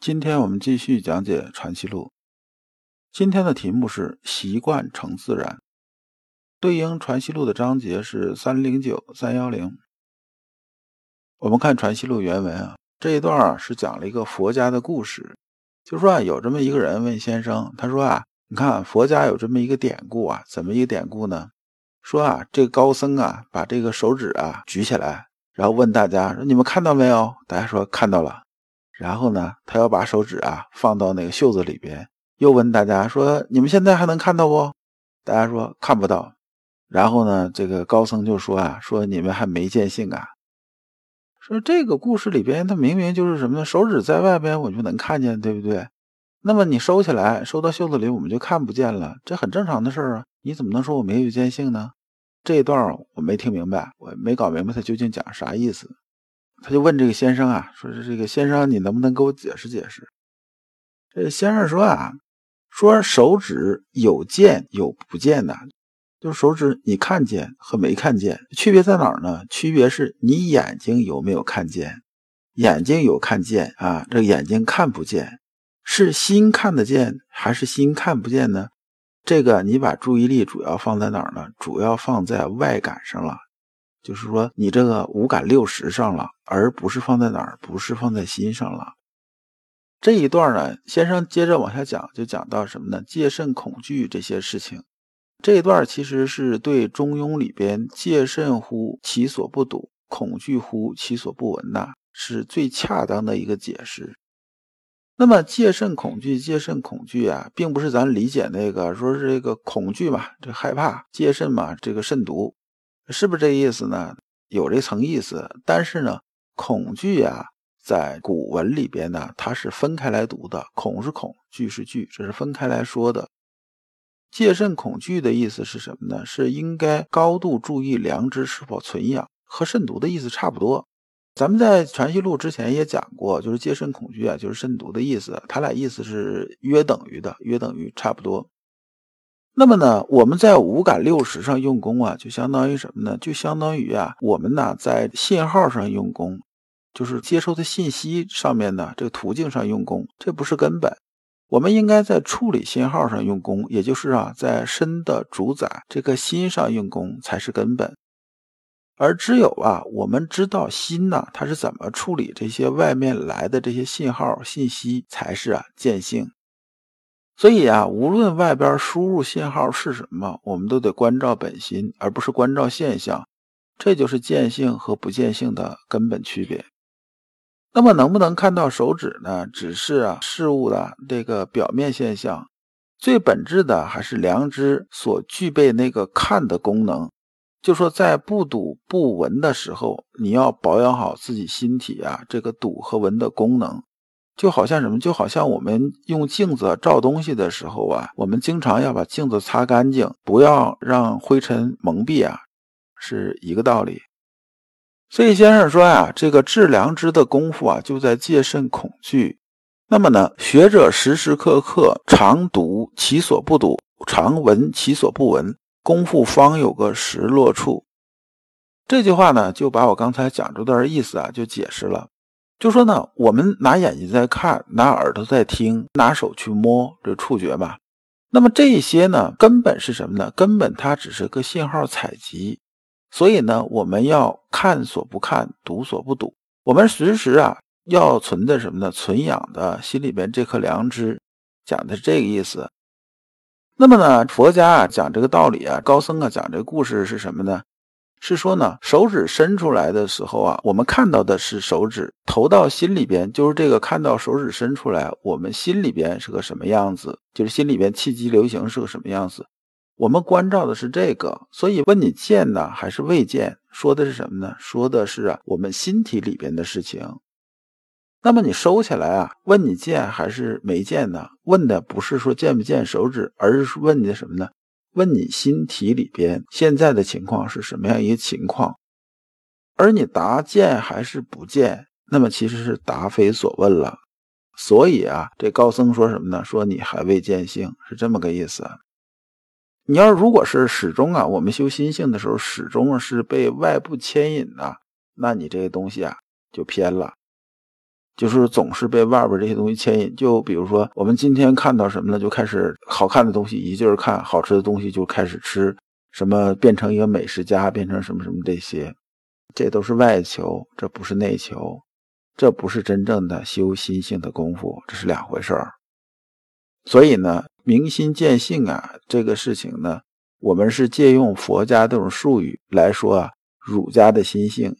今天我们继续讲解《传习录》。今天的题目是“习惯成自然”，对应《传习录》的章节是三零九、三幺零。我们看《传习录》原文啊，这一段啊是讲了一个佛家的故事，就说啊有这么一个人问先生，他说啊，你看佛家有这么一个典故啊，怎么一个典故呢？说啊，这高僧啊把这个手指啊举起来，然后问大家说：“你们看到没有？”大家说看到了。然后呢，他要把手指啊放到那个袖子里边，又问大家说：“你们现在还能看到不？”大家说看不到。然后呢，这个高僧就说啊：“说你们还没见性啊？说这个故事里边，他明明就是什么呢？手指在外边，我就能看见，对不对？那么你收起来，收到袖子里，我们就看不见了，这很正常的事儿啊。你怎么能说我没有见性呢？这一段我没听明白，我没搞明白他究竟讲啥意思。”他就问这个先生啊，说是这个先生，你能不能给我解释解释？这先生说啊，说手指有见有不见的，就是手指你看见和没看见区别在哪儿呢？区别是你眼睛有没有看见？眼睛有看见啊，这眼睛看不见，是心看得见还是心看不见呢？这个你把注意力主要放在哪儿呢？主要放在外感上了。就是说，你这个五感六识上了，而不是放在哪儿，不是放在心上了。这一段呢，先生接着往下讲，就讲到什么呢？戒慎恐惧这些事情。这一段其实是对《中庸》里边“戒慎乎其所不睹，恐惧乎其所不闻”呐，是最恰当的一个解释。那么，戒慎恐惧，戒慎恐惧啊，并不是咱理解那个说是这个恐惧嘛，这害怕，戒慎嘛，这个慎独。是不是这意思呢？有这层意思，但是呢，恐惧啊，在古文里边呢，它是分开来读的，恐是恐，惧是惧，这是分开来说的。戒慎恐惧的意思是什么呢？是应该高度注意良知是否存养，和慎独的意思差不多。咱们在《传习录》之前也讲过，就是戒慎恐惧啊，就是慎独的意思，它俩意思是约等于的，约等于差不多。那么呢，我们在五感六识上用功啊，就相当于什么呢？就相当于啊，我们呢在信号上用功，就是接收的信息上面呢这个途径上用功，这不是根本。我们应该在处理信号上用功，也就是啊，在身的主宰这个心上用功才是根本。而只有啊，我们知道心呢，它是怎么处理这些外面来的这些信号信息，才是啊见性。所以啊，无论外边输入信号是什么，我们都得关照本心，而不是关照现象。这就是见性和不见性的根本区别。那么，能不能看到手指呢？只是啊事物的这个表面现象，最本质的还是良知所具备那个看的功能。就说在不睹不闻的时候，你要保养好自己心体啊这个睹和闻的功能。就好像什么？就好像我们用镜子照东西的时候啊，我们经常要把镜子擦干净，不要让灰尘蒙蔽啊，是一个道理。所以先生说呀，这个治良知的功夫啊，就在戒慎恐惧。那么呢，学者时时刻刻常读其所不读，常闻其所不闻，功夫方有个实落处。这句话呢，就把我刚才讲这段意思啊，就解释了。就说呢，我们拿眼睛在看，拿耳朵在听，拿手去摸，这触觉吧。那么这些呢，根本是什么呢？根本它只是个信号采集。所以呢，我们要看所不看，读所不读。我们时时啊，要存的什么呢？存养的心里边这颗良知，讲的是这个意思。那么呢，佛家啊讲这个道理啊，高僧啊讲这个故事是什么呢？是说呢，手指伸出来的时候啊，我们看到的是手指投到心里边，就是这个看到手指伸出来，我们心里边是个什么样子，就是心里边气机流行是个什么样子，我们关照的是这个。所以问你见呢还是未见，说的是什么呢？说的是啊，我们心体里边的事情。那么你收起来啊？问你见还是没见呢？问的不是说见不见手指，而是问你的什么呢？问你心体里边现在的情况是什么样一个情况？而你答见还是不见，那么其实是答非所问了。所以啊，这高僧说什么呢？说你还未见性，是这么个意思。你要如果是始终啊，我们修心性的时候始终是被外部牵引的，那你这个东西啊就偏了。就是总是被外边这些东西牵引，就比如说我们今天看到什么呢，就开始好看的东西一劲儿看，好吃的东西就开始吃，什么变成一个美食家，变成什么什么这些，这都是外求，这不是内求，这不是真正的修心性的功夫，这是两回事儿。所以呢，明心见性啊，这个事情呢，我们是借用佛家这种术语来说啊，儒家的心性。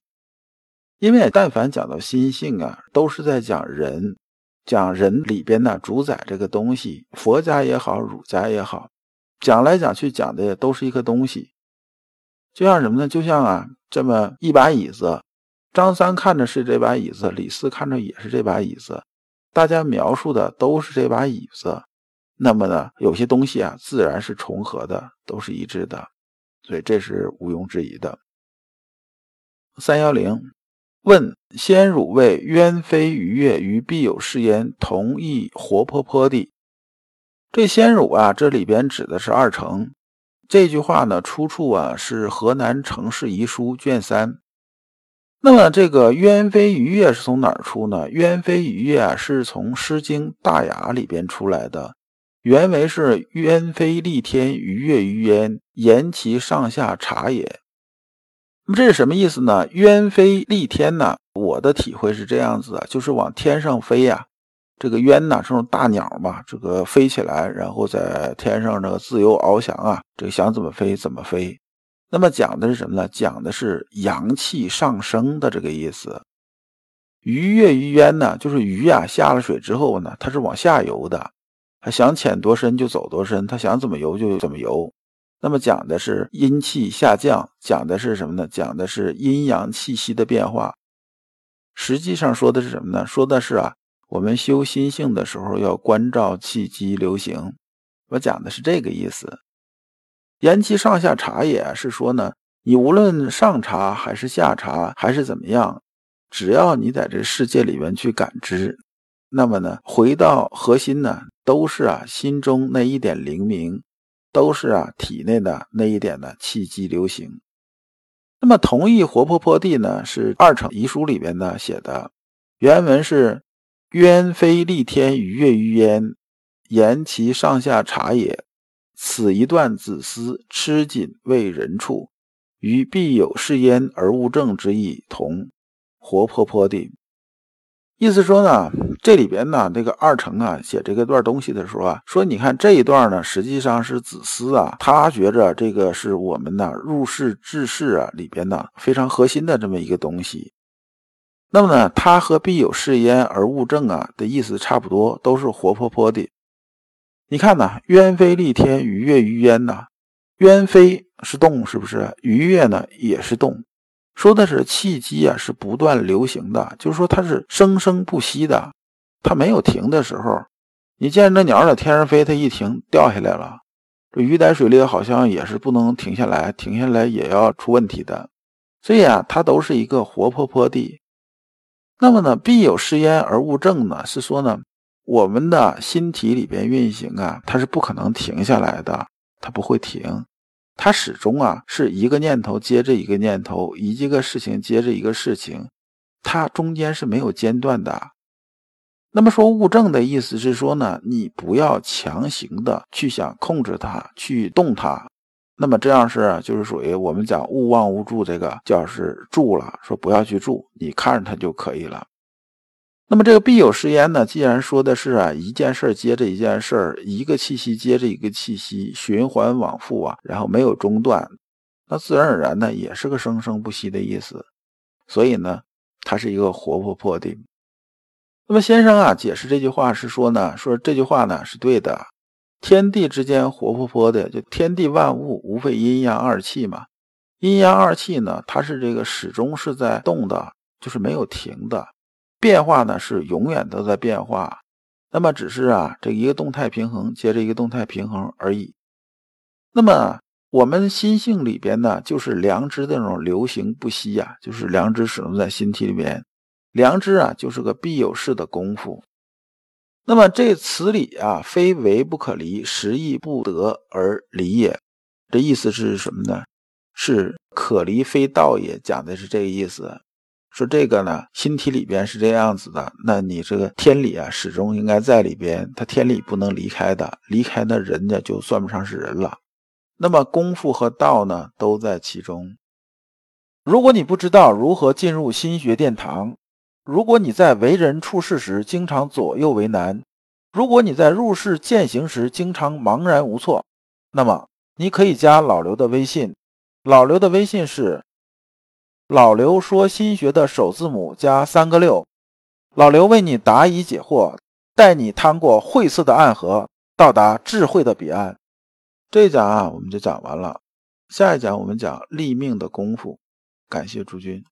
因为但凡讲到心性啊，都是在讲人，讲人里边呢主宰这个东西。佛家也好，儒家也好，讲来讲去讲的也都是一个东西。就像什么呢？就像啊这么一把椅子，张三看着是这把椅子，李四看着也是这把椅子，大家描述的都是这把椅子。那么呢，有些东西啊自然是重合的，都是一致的，所以这是毋庸置疑的。三幺零。问先汝谓鸢飞鱼跃于必有是焉，同意活泼泼地。这先汝啊，这里边指的是二程。这句话呢，出处啊是河南城市遗书卷三。那么这个鸢飞鱼跃是从哪儿出呢？鸢飞鱼跃啊，是从《诗经·大雅》里边出来的。原为是鸢飞戾天，鱼跃于焉，言其上下察也。那么这是什么意思呢？鸢飞戾天呢？我的体会是这样子的，就是往天上飞呀。这个鸢呢，这种大鸟嘛，这个飞起来，然后在天上这个自由翱翔啊，这个想怎么飞怎么飞。那么讲的是什么呢？讲的是阳气上升的这个意思。鱼跃于渊呢，就是鱼呀下了水之后呢，它是往下游的，它想潜多深就走多深，它想怎么游就怎么游。那么讲的是阴气下降，讲的是什么呢？讲的是阴阳气息的变化。实际上说的是什么呢？说的是啊，我们修心性的时候要关照气机流行。我讲的是这个意思。言其上下察也是说呢，你无论上察还是下察还是怎么样，只要你在这世界里面去感知，那么呢，回到核心呢，都是啊心中那一点灵明。都是啊，体内的那一点的气机流行。那么同义活泼泼地呢，是二程遗书里边呢写的，原文是鸢飞立天，鱼跃于焉，言其上下察也。此一段子思吃紧为人处，与必有是焉而勿正之意同。活泼泼地。意思说呢，这里边呢，这个二程啊写这个段东西的时候啊，说你看这一段呢，实际上是子思啊，他觉着这个是我们呢入世治世啊里边呢非常核心的这么一个东西。那么呢，他和必有是焉而物证啊的意思差不多，都是活泼泼的。你看呢，鸢飞戾天，鱼跃于渊呐，鸢飞是动，是不是？鱼跃呢也是动。说的是气机啊，是不断流行的，就是说它是生生不息的，它没有停的时候。你见这鸟在天上飞，它一停掉下来了。这鱼在水里好像也是不能停下来，停下来也要出问题的。所以啊，它都是一个活泼泼地。那么呢，必有失焉而物正呢，是说呢，我们的心体里边运行啊，它是不可能停下来的，它不会停。它始终啊是一个念头接着一个念头，一个事情接着一个事情，它中间是没有间断的。那么说物证的意思是说呢，你不要强行的去想控制它，去动它。那么这样是就是属于我们讲勿忘勿助，这个叫是助了，说不要去助，你看着它就可以了。那么这个必有是焉呢？既然说的是啊，一件事接着一件事，一个气息接着一个气息，循环往复啊，然后没有中断，那自然而然呢，也是个生生不息的意思。所以呢，它是一个活泼泼的。那么先生啊，解释这句话是说呢，说这句话呢是对的，天地之间活泼泼的，就天地万物无非阴阳二气嘛。阴阳二气呢，它是这个始终是在动的，就是没有停的。变化呢是永远都在变化，那么只是啊这一个动态平衡接着一个动态平衡而已。那么我们心性里边呢，就是良知的那种流行不息呀，就是良知始终在心体里边。良知啊，就是个必有事的功夫。那么这词里啊，非为不可离，实亦不得而离也。这意思是什么呢？是可离非道也，讲的是这个意思。说这个呢，心体里边是这样子的，那你这个天理啊，始终应该在里边，他天理不能离开的，离开那人家就算不上是人了。那么功夫和道呢，都在其中。如果你不知道如何进入心学殿堂，如果你在为人处事时经常左右为难，如果你在入世践行时经常茫然无措，那么你可以加老刘的微信。老刘的微信是老刘说心学的首字母加三个六。老刘为你答疑解惑，带你趟过晦涩的暗河，到达智慧的彼岸。这一讲啊，我们就讲完了。下一讲我们讲立命的功夫。感谢诸君。